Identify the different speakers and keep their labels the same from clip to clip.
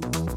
Speaker 1: Bye.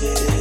Speaker 1: Yeah.